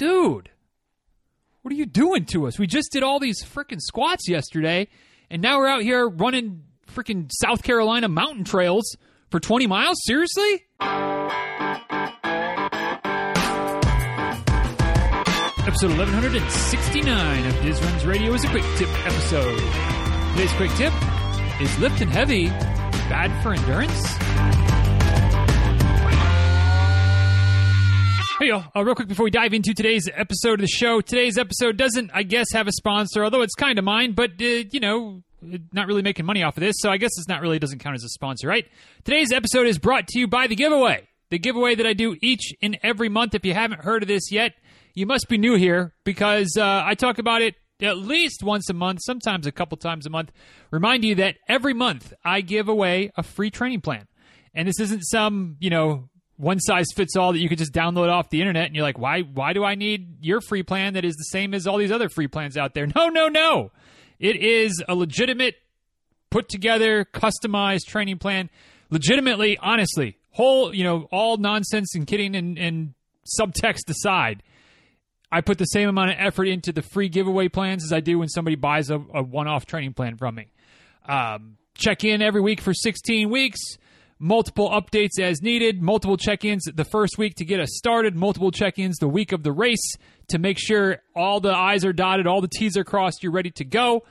dude, what are you doing to us? We just did all these freaking squats yesterday, and now we're out here running freaking South Carolina mountain trails for 20 miles? Seriously? Episode 1169 of Diz Runs Radio is a quick tip episode. Today's quick tip is lifting heavy bad for endurance? Hey, y'all. Uh, real quick before we dive into today's episode of the show, today's episode doesn't, I guess, have a sponsor, although it's kind of mine, but, uh, you know, not really making money off of this, so I guess it's not really doesn't count as a sponsor, right? Today's episode is brought to you by the giveaway. The giveaway that I do each and every month. If you haven't heard of this yet, you must be new here because uh, I talk about it at least once a month, sometimes a couple times a month. Remind you that every month I give away a free training plan. And this isn't some, you know, one size fits all that you could just download off the internet and you're like, why why do I need your free plan that is the same as all these other free plans out there? No, no, no. It is a legitimate, put together, customized training plan. Legitimately, honestly, whole, you know, all nonsense and kidding and, and subtext aside, I put the same amount of effort into the free giveaway plans as I do when somebody buys a, a one off training plan from me. Um, check in every week for 16 weeks, multiple updates as needed, multiple check ins the first week to get us started, multiple check ins the week of the race to make sure all the I's are dotted, all the T's are crossed, you're ready to go.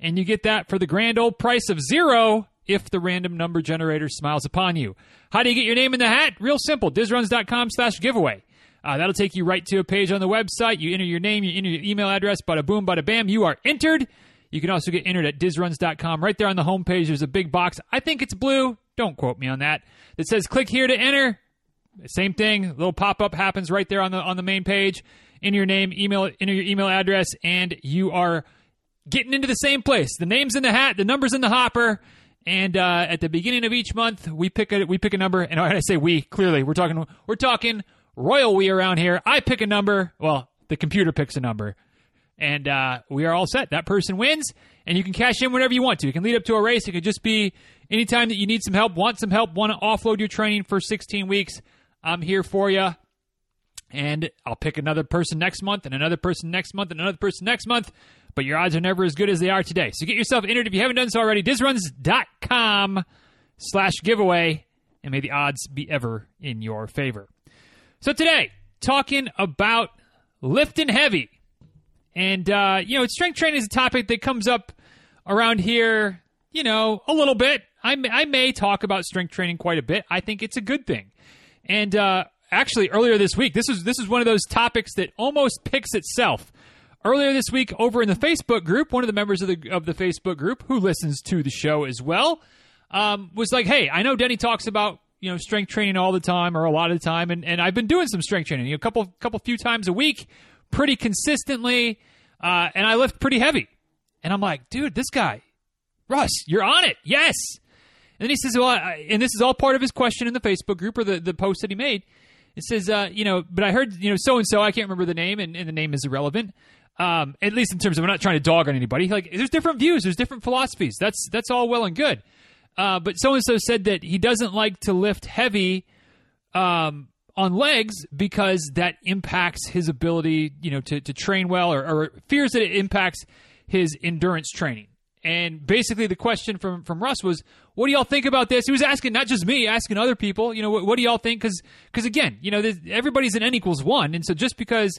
And you get that for the grand old price of zero if the random number generator smiles upon you. How do you get your name in the hat? Real simple. Dizruns.com slash giveaway. Uh, that'll take you right to a page on the website. You enter your name, you enter your email address, bada boom, bada bam. You are entered. You can also get entered at dizruns.com. Right there on the homepage, there's a big box. I think it's blue. Don't quote me on that. That says click here to enter. Same thing. Little pop up happens right there on the on the main page. Enter your name, email, enter your email address, and you are getting into the same place. The name's in the hat, the number's in the hopper. And uh, at the beginning of each month, we pick a we pick a number. And I say we, clearly we're talking we're talking royal we around here. I pick a number. Well, the computer picks a number, and uh, we are all set. That person wins, and you can cash in whenever you want to. It can lead up to a race. It could just be anytime that you need some help, want some help, want to offload your training for 16 weeks. I'm here for you. And I'll pick another person next month, and another person next month, and another person next month. But your odds are never as good as they are today. So get yourself entered if you haven't done so already. Dizruns.com slash giveaway, and may the odds be ever in your favor. So today, talking about lifting heavy. And, uh, you know, strength training is a topic that comes up around here, you know, a little bit. I may, I may talk about strength training quite a bit. I think it's a good thing. And uh, actually, earlier this week, this is this is one of those topics that almost picks itself. Earlier this week, over in the Facebook group, one of the members of the of the Facebook group who listens to the show as well um, was like, "Hey, I know Denny talks about you know strength training all the time or a lot of the time, and, and I've been doing some strength training, you know, a couple couple few times a week, pretty consistently, uh, and I lift pretty heavy." And I'm like, "Dude, this guy, Russ, you're on it, yes." And then he says, "Well," I, and this is all part of his question in the Facebook group or the the post that he made. It says, uh, you know, but I heard, you know, so and so, I can't remember the name, and, and the name is irrelevant. Um, at least in terms of, I'm not trying to dog on anybody. Like, there's different views, there's different philosophies. That's that's all well and good. Uh, but so and so said that he doesn't like to lift heavy um, on legs because that impacts his ability, you know, to, to train well, or, or fears that it impacts his endurance training. And basically, the question from from Russ was, "What do y'all think about this?" He was asking not just me, asking other people. You know, what, what do y'all think? Because because again, you know, everybody's an n equals one, and so just because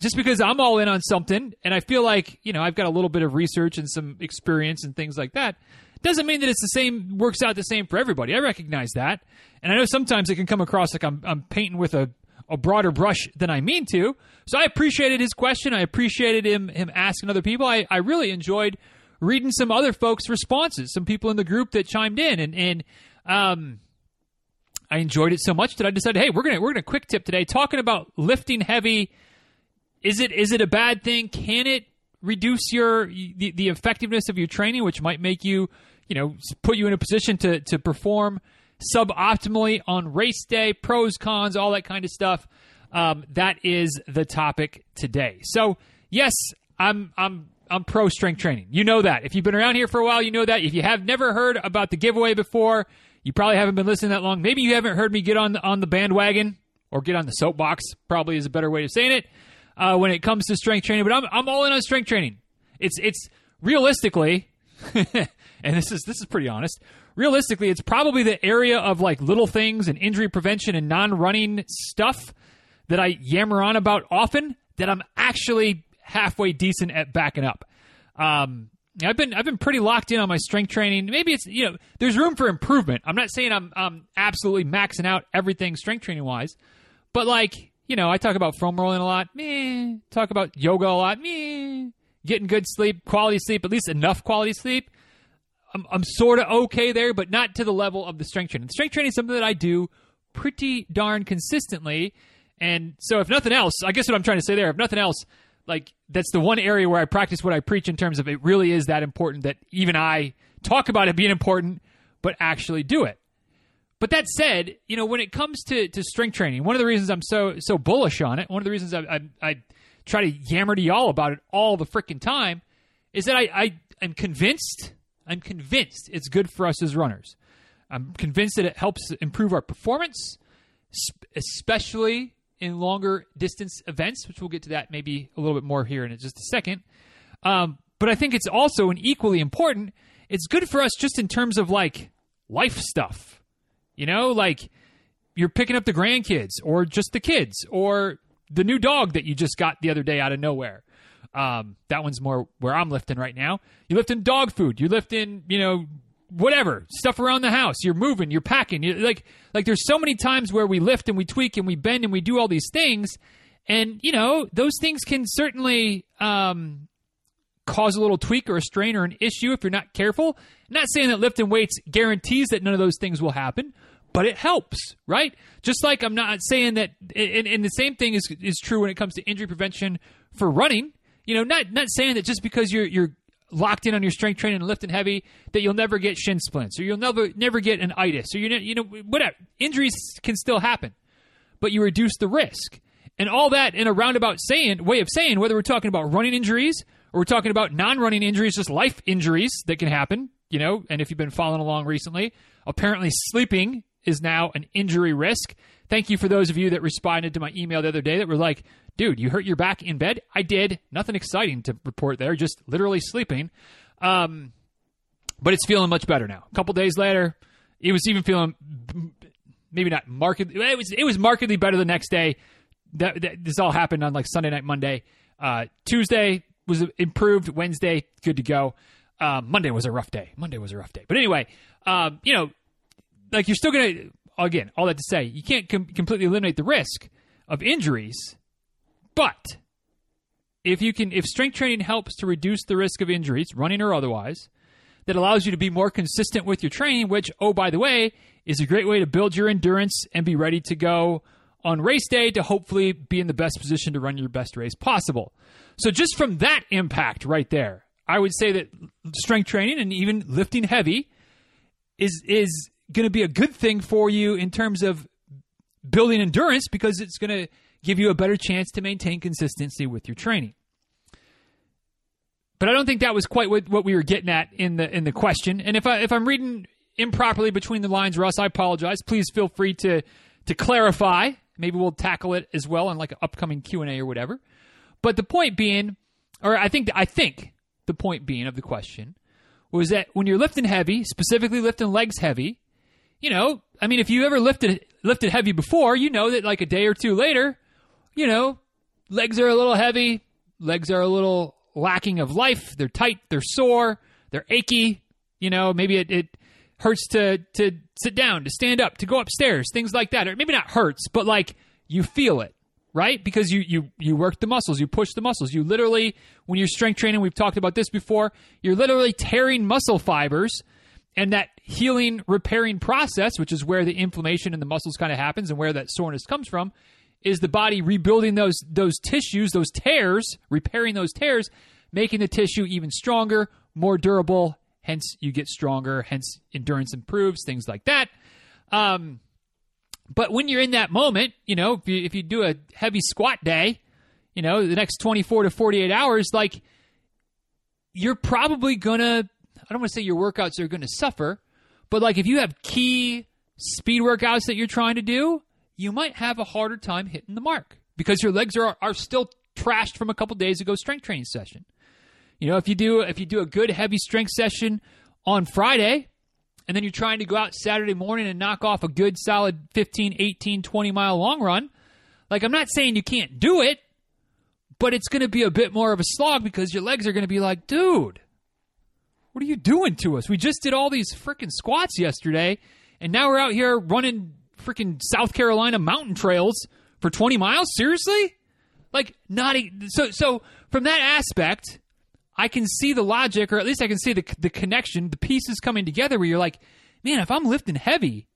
just because I'm all in on something, and I feel like you know I've got a little bit of research and some experience and things like that, doesn't mean that it's the same works out the same for everybody. I recognize that, and I know sometimes it can come across like I'm I'm painting with a a broader brush than I mean to. So I appreciated his question. I appreciated him him asking other people. I, I really enjoyed reading some other folks' responses, some people in the group that chimed in, and and um, I enjoyed it so much that I decided, hey, we're gonna we're gonna quick tip today, talking about lifting heavy. Is it is it a bad thing? Can it reduce your the, the effectiveness of your training, which might make you you know put you in a position to to perform suboptimally on race day, pros cons, all that kind of stuff. Um, that is the topic today. So yes, I'm I'm I'm pro strength training. You know that. If you've been around here for a while, you know that. If you have never heard about the giveaway before, you probably haven't been listening that long. Maybe you haven't heard me get on the, on the bandwagon or get on the soapbox. Probably is a better way of saying it. uh, when it comes to strength training. But I'm I'm all in on strength training. It's it's realistically, and this is this is pretty honest. Realistically, it's probably the area of like little things and injury prevention and non-running stuff that I yammer on about often that I'm actually halfway decent at backing up. Um, I've been I've been pretty locked in on my strength training. Maybe it's you know there's room for improvement. I'm not saying I'm I'm absolutely maxing out everything strength training wise, but like you know I talk about foam rolling a lot. Me talk about yoga a lot. Me getting good sleep, quality sleep, at least enough quality sleep. I'm, I'm sort of okay there, but not to the level of the strength training. Strength training is something that I do pretty darn consistently. And so, if nothing else, I guess what I'm trying to say there, if nothing else, like that's the one area where I practice what I preach in terms of it really is that important that even I talk about it being important, but actually do it. But that said, you know, when it comes to, to strength training, one of the reasons I'm so so bullish on it, one of the reasons I, I, I try to yammer to y'all about it all the freaking time, is that I, I am convinced I'm convinced it's good for us as runners. I'm convinced that it helps improve our performance, especially in longer distance events, which we'll get to that maybe a little bit more here in just a second. Um, but I think it's also an equally important. It's good for us just in terms of like life stuff, you know, like you're picking up the grandkids or just the kids or the new dog that you just got the other day out of nowhere. Um, that one's more where I'm lifting right now. You lift in dog food. You lift in, you know, whatever stuff around the house. You're moving. You're packing. You're like, like there's so many times where we lift and we tweak and we bend and we do all these things, and you know those things can certainly um, cause a little tweak or a strain or an issue if you're not careful. I'm not saying that lifting weights guarantees that none of those things will happen, but it helps, right? Just like I'm not saying that, and, and the same thing is is true when it comes to injury prevention for running you know, not not saying that just because you're you're locked in on your strength training and lifting heavy that you'll never get shin splints or you'll never never get an itis or you you know whatever injuries can still happen, but you reduce the risk and all that in a roundabout saying way of saying whether we're talking about running injuries or we're talking about non-running injuries, just life injuries that can happen. You know, and if you've been following along recently, apparently sleeping is now an injury risk. Thank you for those of you that responded to my email the other day that were like, dude, you hurt your back in bed? I did. Nothing exciting to report there, just literally sleeping. Um, but it's feeling much better now. A couple days later, it was even feeling maybe not markedly. It was it was markedly better the next day. That, that this all happened on like Sunday night, Monday, uh, Tuesday was improved. Wednesday, good to go. Uh, Monday was a rough day. Monday was a rough day. But anyway, um, you know, like you're still gonna again all that to say you can't com- completely eliminate the risk of injuries but if you can if strength training helps to reduce the risk of injuries, running or otherwise, that allows you to be more consistent with your training, which oh by the way, is a great way to build your endurance and be ready to go on race day to hopefully be in the best position to run your best race possible. So just from that impact right there, I would say that strength training and even lifting heavy is is going to be a good thing for you in terms of building endurance because it's going to give you a better chance to maintain consistency with your training. But I don't think that was quite what, what we were getting at in the in the question. And if I if I'm reading improperly between the lines, Russ, I apologize. Please feel free to to clarify. Maybe we'll tackle it as well in like an upcoming Q and A or whatever. But the point being, or I think I think the point being of the question was that when you're lifting heavy, specifically lifting legs heavy, you know, I mean, if you ever lifted lifted heavy before, you know that like a day or two later, you know, legs are a little heavy, legs are a little lacking of life, they're tight, they're sore, they're achy, you know, maybe it, it hurts to to sit down, to stand up, to go upstairs, things like that. Or maybe not hurts, but like you feel it, right? Because you you you work the muscles, you push the muscles. You literally when you're strength training, we've talked about this before, you're literally tearing muscle fibers and that healing repairing process, which is where the inflammation in the muscles kind of happens and where that soreness comes from, is the body rebuilding those those tissues, those tears, repairing those tears, making the tissue even stronger, more durable. Hence, you get stronger. Hence, endurance improves. Things like that. Um, but when you're in that moment, you know, if you, if you do a heavy squat day, you know, the next 24 to 48 hours, like you're probably gonna. I don't want to say your workouts are going to suffer, but like if you have key speed workouts that you're trying to do, you might have a harder time hitting the mark because your legs are, are still trashed from a couple days ago strength training session. You know, if you do if you do a good heavy strength session on Friday and then you're trying to go out Saturday morning and knock off a good solid 15, 18, 20 mile long run, like I'm not saying you can't do it, but it's going to be a bit more of a slog because your legs are going to be like, "Dude, what are you doing to us? We just did all these freaking squats yesterday and now we're out here running freaking South Carolina mountain trails for 20 miles? Seriously? Like not a, so so from that aspect, I can see the logic or at least I can see the the connection, the pieces coming together where you're like, "Man, if I'm lifting heavy,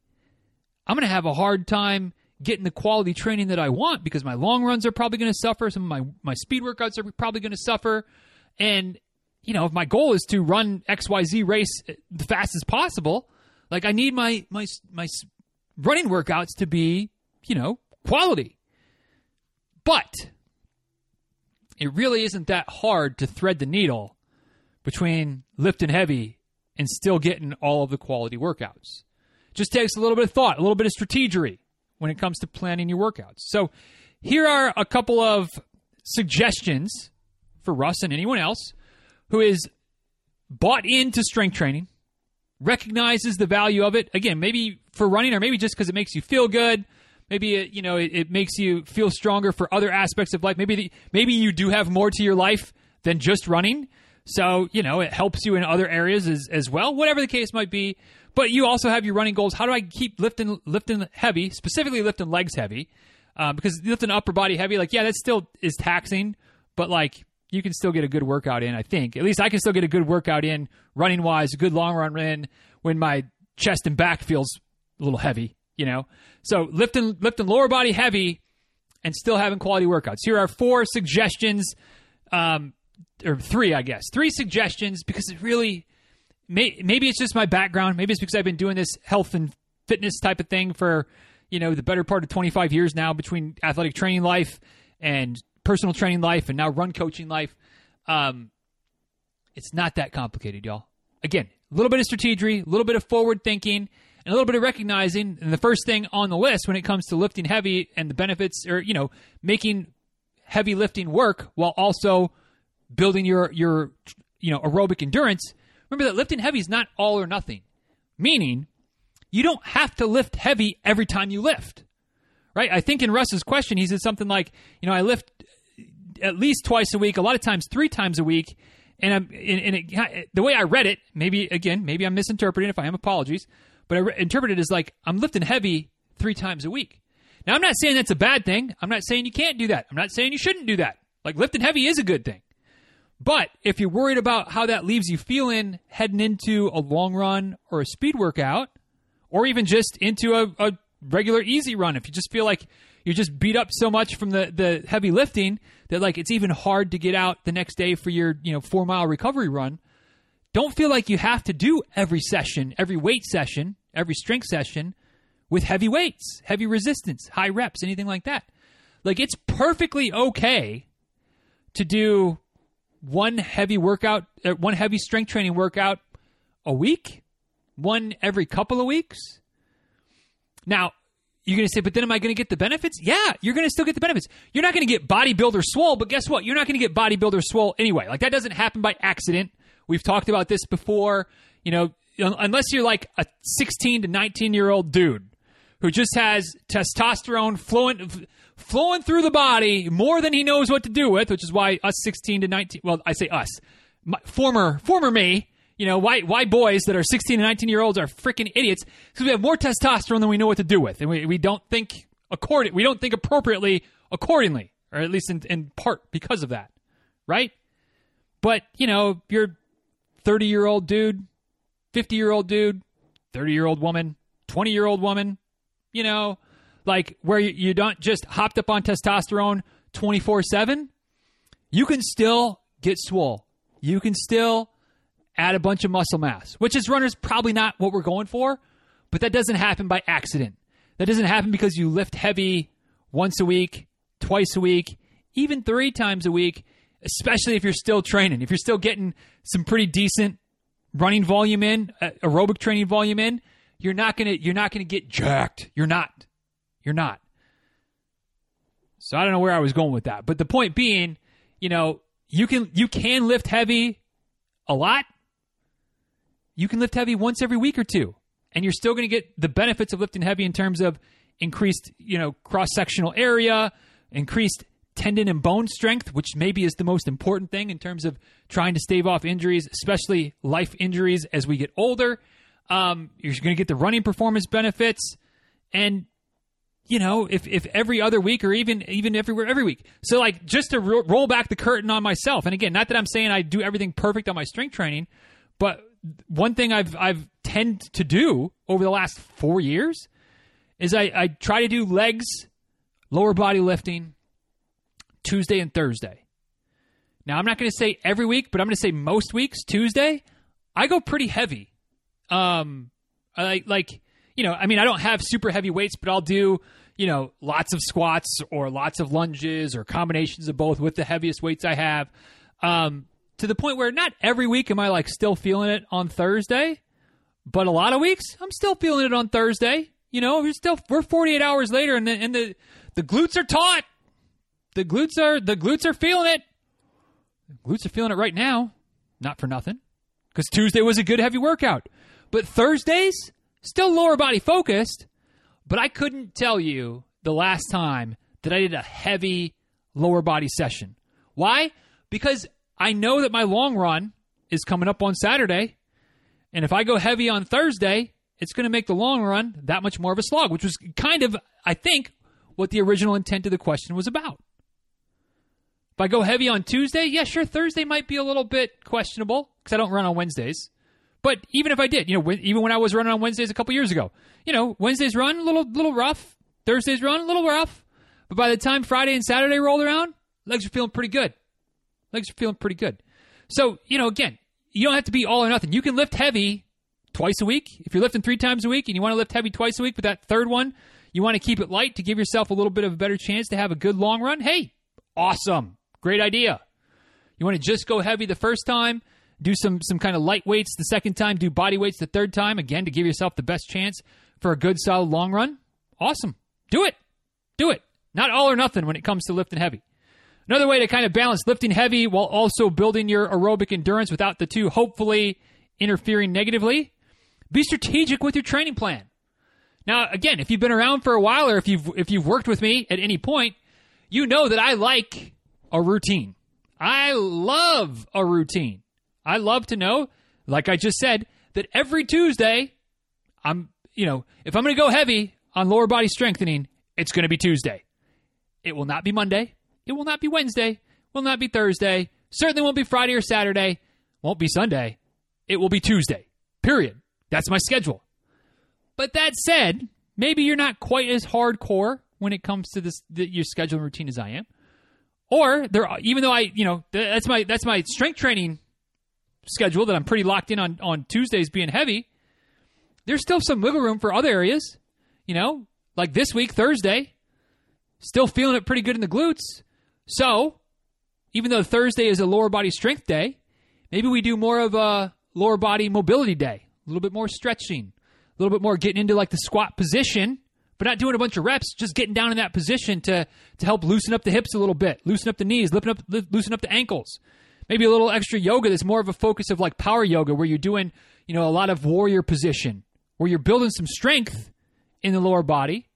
I'm going to have a hard time getting the quality training that I want because my long runs are probably going to suffer, some of my my speed workouts are probably going to suffer, and you know, if my goal is to run XYZ race eh, the fastest possible, like I need my my my running workouts to be, you know, quality. But it really isn't that hard to thread the needle between lifting heavy and still getting all of the quality workouts. Just takes a little bit of thought, a little bit of strategery when it comes to planning your workouts. So, here are a couple of suggestions for Russ and anyone else who is bought into strength training, recognizes the value of it. Again, maybe for running or maybe just because it makes you feel good. Maybe it, you know it, it, makes you feel stronger for other aspects of life. Maybe the, maybe you do have more to your life than just running. So you know it helps you in other areas as, as well. Whatever the case might be, but you also have your running goals. How do I keep lifting lifting heavy, specifically lifting legs heavy? Um, because lifting upper body heavy, like yeah, that still is taxing, but like you can still get a good workout in. I think at least I can still get a good workout in running wise, a good long run in when my chest and back feels a little heavy. You know, so lifting lifting lower body heavy and still having quality workouts. Here are four suggestions, um, or three, I guess, three suggestions because it really may, maybe it's just my background. Maybe it's because I've been doing this health and fitness type of thing for you know the better part of 25 years now between athletic training life and personal training life and now run coaching life. Um, it's not that complicated, y'all. Again, a little bit of strategy, a little bit of forward thinking, and a little bit of recognizing. And the first thing on the list when it comes to lifting heavy and the benefits, or you know, making heavy lifting work while also building your your you know aerobic endurance. Remember that lifting heavy is not all or nothing. Meaning, you don't have to lift heavy every time you lift right? I think in Russ's question, he said something like, you know, I lift at least twice a week, a lot of times three times a week. And, I'm, it, the way I read it, maybe again, maybe I'm misinterpreting. If I am, apologies. But I re- interpreted it as like I'm lifting heavy three times a week. Now I'm not saying that's a bad thing. I'm not saying you can't do that. I'm not saying you shouldn't do that. Like lifting heavy is a good thing. But if you're worried about how that leaves you feeling heading into a long run or a speed workout, or even just into a, a regular easy run. If you just feel like you're just beat up so much from the, the heavy lifting that like it's even hard to get out the next day for your you know four mile recovery run, don't feel like you have to do every session, every weight session, every strength session with heavy weights, heavy resistance, high reps, anything like that. Like it's perfectly okay to do one heavy workout, uh, one heavy strength training workout a week, one every couple of weeks now, you're going to say, but then am I going to get the benefits? Yeah, you're going to still get the benefits. You're not going to get bodybuilder swole, but guess what? You're not going to get bodybuilder swole anyway. Like that doesn't happen by accident. We've talked about this before. You know, unless you're like a 16 to 19 year old dude who just has testosterone flowing flowing through the body more than he knows what to do with, which is why us 16 to 19. Well, I say us, my, former former me you know, why why boys that are 16 and 19 year olds are freaking idiots because we have more testosterone than we know what to do with, and we, we don't think accord we don't think appropriately accordingly, or at least in, in part because of that, right? But you know, you're 30 year old dude, 50 year old dude, 30 year old woman, 20 year old woman, you know, like where you, you don't just hopped up on testosterone 24 7, you can still get swole. You can still add a bunch of muscle mass, which is runners probably not what we're going for, but that doesn't happen by accident. That doesn't happen because you lift heavy once a week, twice a week, even three times a week, especially if you're still training. If you're still getting some pretty decent running volume in, uh, aerobic training volume in, you're not going to you're not going to get jacked. You're not. You're not. So I don't know where I was going with that. But the point being, you know, you can you can lift heavy a lot. You can lift heavy once every week or two, and you're still going to get the benefits of lifting heavy in terms of increased, you know, cross-sectional area, increased tendon and bone strength, which maybe is the most important thing in terms of trying to stave off injuries, especially life injuries as we get older. Um, you're going to get the running performance benefits, and you know, if if every other week or even even everywhere every week. So like just to ro- roll back the curtain on myself, and again, not that I'm saying I do everything perfect on my strength training, but one thing I've I've tend to do over the last four years is I, I try to do legs, lower body lifting, Tuesday and Thursday. Now I'm not going to say every week, but I'm going to say most weeks Tuesday. I go pretty heavy. Um, I like like you know, I mean, I don't have super heavy weights, but I'll do, you know, lots of squats or lots of lunges or combinations of both with the heaviest weights I have. Um, to the point where not every week am I like still feeling it on Thursday, but a lot of weeks I'm still feeling it on Thursday. You know, we're still we're 48 hours later, and the and the the glutes are taut. The glutes are the glutes are feeling it. The glutes are feeling it right now. Not for nothing, because Tuesday was a good heavy workout, but Thursdays still lower body focused, but I couldn't tell you the last time that I did a heavy lower body session. Why? Because I know that my long run is coming up on Saturday. And if I go heavy on Thursday, it's going to make the long run that much more of a slog, which was kind of, I think, what the original intent of the question was about. If I go heavy on Tuesday, yeah, sure, Thursday might be a little bit questionable because I don't run on Wednesdays. But even if I did, you know, even when I was running on Wednesdays a couple years ago, you know, Wednesdays run a little little rough, Thursdays run a little rough, but by the time Friday and Saturday rolled around, legs are feeling pretty good. Legs are feeling pretty good. So you know, again, you don't have to be all or nothing. You can lift heavy twice a week. If you're lifting three times a week and you want to lift heavy twice a week, but that third one you want to keep it light to give yourself a little bit of a better chance to have a good long run. Hey, awesome, great idea. You want to just go heavy the first time do some some kind of light weights the second time, do body weights the third time, again to give yourself the best chance for a good solid long run. Awesome. Do it. Do it. Not all or nothing when it comes to lifting heavy. Another way to kind of balance lifting heavy while also building your aerobic endurance without the two hopefully interfering negatively, be strategic with your training plan. Now, again, if you've been around for a while or if you've if you've worked with me at any point, you know that I like a routine. I love a routine. I love to know, like I just said, that every Tuesday, I'm, you know, if I'm going to go heavy on lower body strengthening, it's going to be Tuesday. It will not be Monday. It will not be Wednesday. Will not be Thursday. Certainly won't be Friday or Saturday. Won't be Sunday. It will be Tuesday. Period. That's my schedule. But that said, maybe you're not quite as hardcore when it comes to this the, your schedule and routine as I am. Or there, even though I, you know, that's my that's my strength training schedule that I'm pretty locked in on on Tuesdays being heavy, there's still some wiggle room for other areas. You know, like this week, Thursday, still feeling it pretty good in the glutes. So, even though Thursday is a lower body strength day, maybe we do more of a lower body mobility day, a little bit more stretching, a little bit more getting into like the squat position, but not doing a bunch of reps, just getting down in that position to to help loosen up the hips a little bit, loosen up the knees, loosen up loosen up the ankles. Maybe a little extra yoga that's more of a focus of like power yoga where you're doing, you know, a lot of warrior position, where you're building some strength in the lower body,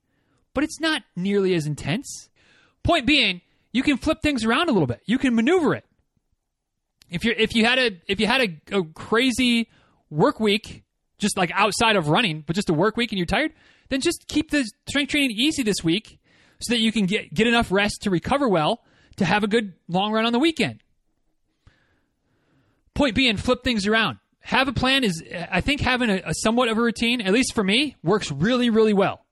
but it's not nearly as intense. Point being, you can flip things around a little bit. You can maneuver it. If you if you had a if you had a, a crazy work week, just like outside of running, but just a work week and you're tired, then just keep the strength training easy this week so that you can get get enough rest to recover well to have a good long run on the weekend. Point being, flip things around. Have a plan is, I think, having a, a somewhat of a routine, at least for me, works really, really well.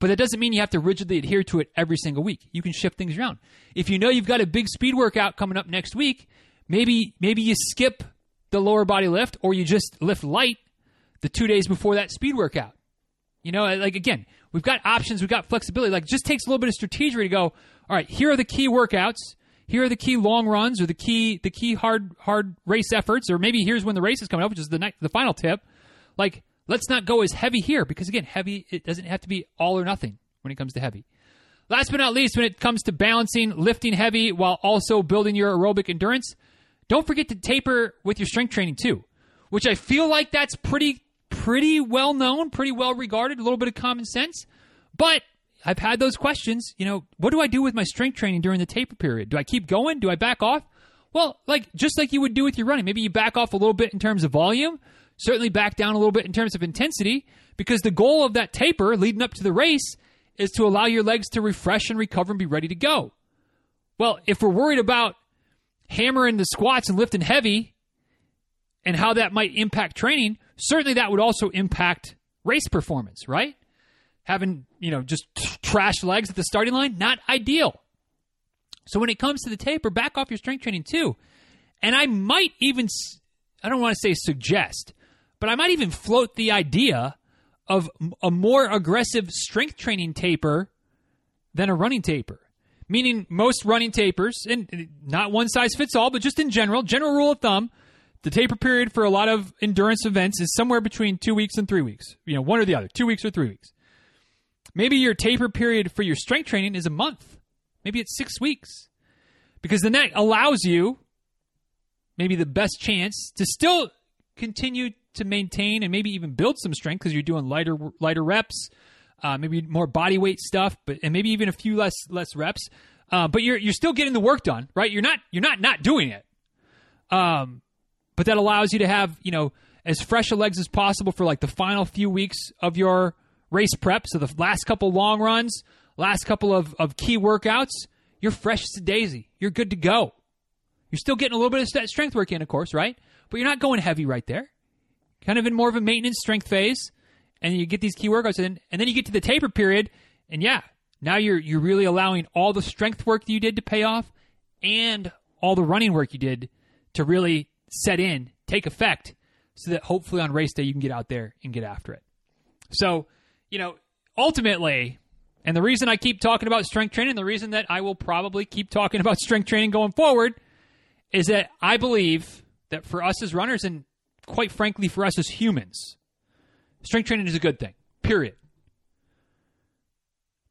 But that doesn't mean you have to rigidly adhere to it every single week. You can shift things around. If you know you've got a big speed workout coming up next week, maybe maybe you skip the lower body lift or you just lift light the two days before that speed workout. You know, like again, we've got options, we've got flexibility. Like, just takes a little bit of strategy to go. All right, here are the key workouts here are the key long runs or the key the key hard hard race efforts or maybe here's when the race is coming up which is the next, the final tip like let's not go as heavy here because again heavy it doesn't have to be all or nothing when it comes to heavy Last but not least, when it comes to balancing, lifting heavy while also building your aerobic endurance, don't forget to taper with your strength training too, which I feel like that's pretty pretty well known, pretty well regarded, a little bit of common sense. But I've had those questions, you know, what do I do with my strength training during the taper period? Do I keep going? Do I back off? Well, like just like you would do with your running, maybe you back off a little bit in terms of volume, certainly back down a little bit in terms of intensity, because the goal of that taper leading up to the race is to allow your legs to refresh and recover and be ready to go. Well, if we're worried about hammering the squats and lifting heavy and how that might impact training, certainly that would also impact race performance, right? Having, you know, just trash legs at the starting line, not ideal. So when it comes to the taper, back off your strength training too. And I might even, I don't want to say suggest, but I might even float the idea of a more aggressive strength training taper than a running taper. Meaning, most running tapers, and not one size fits all, but just in general, general rule of thumb, the taper period for a lot of endurance events is somewhere between two weeks and three weeks. You know, one or the other, two weeks or three weeks. Maybe your taper period for your strength training is a month. Maybe it's six weeks. Because then that allows you maybe the best chance to still continue to maintain and maybe even build some strength because you're doing lighter lighter reps, uh, maybe more body weight stuff, but and maybe even a few less less reps. Uh, but you're you're still getting the work done, right? You're not you're not not doing it. Um, but that allows you to have you know as fresh a legs as possible for like the final few weeks of your race prep. So the last couple long runs, last couple of, of key workouts, you're fresh as a daisy. You're good to go. You're still getting a little bit of strength work in, of course, right? But you're not going heavy right there kind of in more of a maintenance strength phase, and you get these key workouts in, and then you get to the taper period, and yeah, now you're you're really allowing all the strength work that you did to pay off, and all the running work you did to really set in, take effect, so that hopefully on race day you can get out there and get after it. So, you know, ultimately, and the reason I keep talking about strength training, the reason that I will probably keep talking about strength training going forward, is that I believe that for us as runners, and quite frankly, for us as humans, strength training is a good thing, period.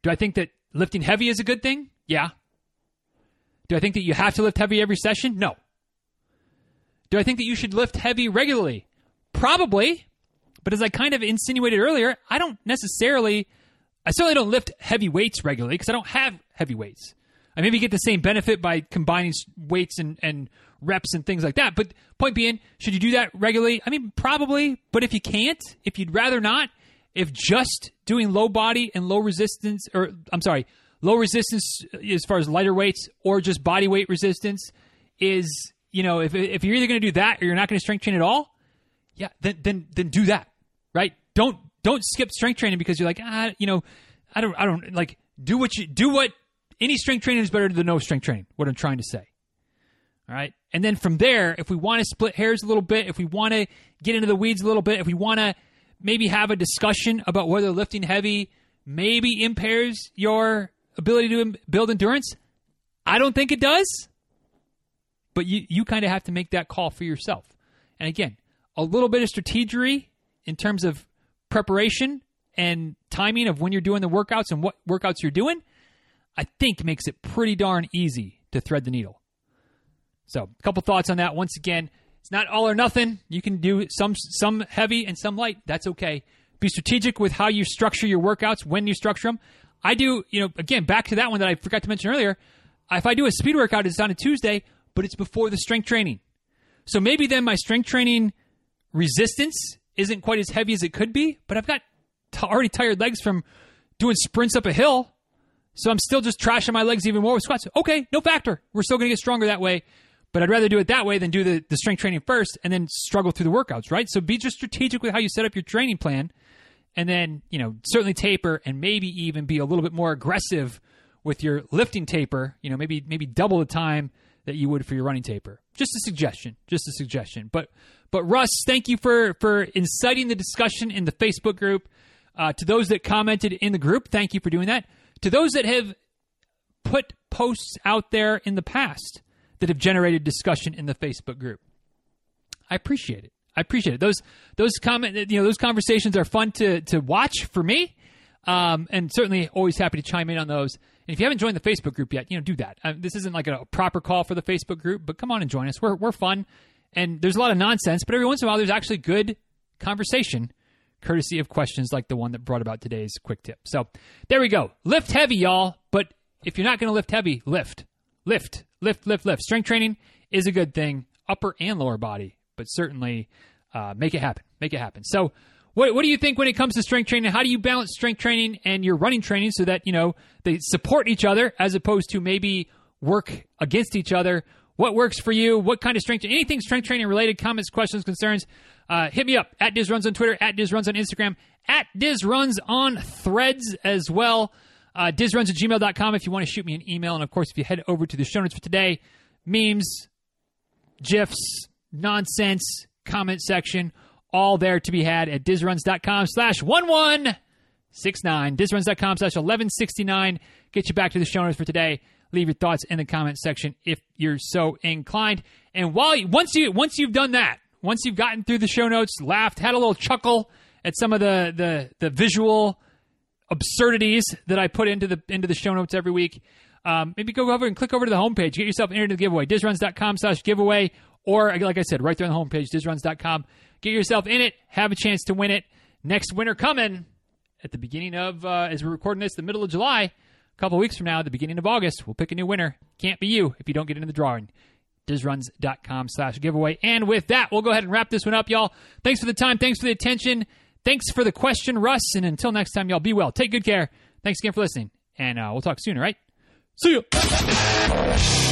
Do I think that lifting heavy is a good thing? Yeah. Do I think that you have to lift heavy every session? No. Do I think that you should lift heavy regularly? Probably. But as I kind of insinuated earlier, I don't necessarily, I certainly don't lift heavy weights regularly because I don't have heavy weights. I maybe get the same benefit by combining weights and, and reps and things like that. But point being, should you do that regularly? I mean, probably. But if you can't, if you'd rather not, if just doing low body and low resistance, or I'm sorry, low resistance as far as lighter weights or just body weight resistance is, you know, if, if you're either going to do that or you're not going to strength train at all, yeah, then, then, then do that, right? Don't, don't skip strength training because you're like, ah, you know, I don't, I don't like do what you do what any strength training is better than no strength training. What I'm trying to say. All right. And then from there, if we want to split hairs a little bit, if we want to get into the weeds a little bit, if we want to maybe have a discussion about whether lifting heavy maybe impairs your ability to build endurance, I don't think it does. But you, you kind of have to make that call for yourself. And again, a little bit of strategery in terms of preparation and timing of when you're doing the workouts and what workouts you're doing, I think makes it pretty darn easy to thread the needle. So, a couple thoughts on that. Once again, it's not all or nothing. You can do some some heavy and some light. That's okay. Be strategic with how you structure your workouts, when you structure them. I do, you know, again, back to that one that I forgot to mention earlier. If I do a speed workout, it's on a Tuesday, but it's before the strength training. So maybe then my strength training resistance isn't quite as heavy as it could be, but I've got t- already tired legs from doing sprints up a hill. So I'm still just trashing my legs even more with squats. Okay, no factor. We're still going to get stronger that way. But I'd rather do it that way than do the, the strength training first and then struggle through the workouts, right? So be just strategic with how you set up your training plan and then, you know, certainly taper and maybe even be a little bit more aggressive with your lifting taper, you know, maybe maybe double the time that you would for your running taper. Just a suggestion, just a suggestion. But but Russ, thank you for for inciting the discussion in the Facebook group. Uh, to those that commented in the group, thank you for doing that. To those that have put posts out there in the past, that have generated discussion in the Facebook group. I appreciate it. I appreciate it. Those those comment you know those conversations are fun to to watch for me, um, and certainly always happy to chime in on those And if you haven't joined the Facebook group yet, you know, do that. Uh, this isn't like a proper call for the Facebook group, but come on and join us. We're we're fun, and there's a lot of nonsense, but every once in a while, there's actually good conversation, courtesy of questions like the one that brought about today's quick tip. So there we go. Lift heavy, y'all. But if you're not going to lift heavy, lift, lift, lift, lift, lift. Strength training is a good thing, upper and lower body, but certainly uh, make it happen. Make it happen. So. What, what do you think when it comes to strength training? How do you balance strength training and your running training so that you know they support each other as opposed to maybe work against each other? What works for you? What kind of strength? Anything strength training related? Comments, questions, concerns? Uh, hit me up at DizRuns on Twitter, at DizRuns on Instagram, at DizRuns on Threads as well. Uh, DizRuns at gmail.com if you want to shoot me an email. And of course, if you head over to the show notes for today, memes, GIFs, nonsense, comment section, all there to be had at DizRuns.com slash 1169. DizRuns.com slash 1169. Get you back to the show notes for today. Leave your thoughts in the comment section if you're so inclined. And while you, once you once you've done that, once you've gotten through the show notes, laughed, had a little chuckle at some of the the, the visual absurdities that I put into the into the show notes every week, um, maybe go over and click over to the homepage, get yourself entered in the giveaway, dizruns.com slash giveaway, or like I said, right there on the homepage, dizruns.com. Get yourself in it, have a chance to win it. Next winter coming at the beginning of, uh, as we're recording this, the middle of July, a couple weeks from now, the beginning of August, we'll pick a new winner. Can't be you if you don't get into the drawing dizruns.com slash giveaway. And with that, we'll go ahead and wrap this one up, y'all. Thanks for the time. Thanks for the attention. Thanks for the question, Russ. And until next time, y'all be well. Take good care. Thanks again for listening. And uh, we'll talk soon, all right? See you.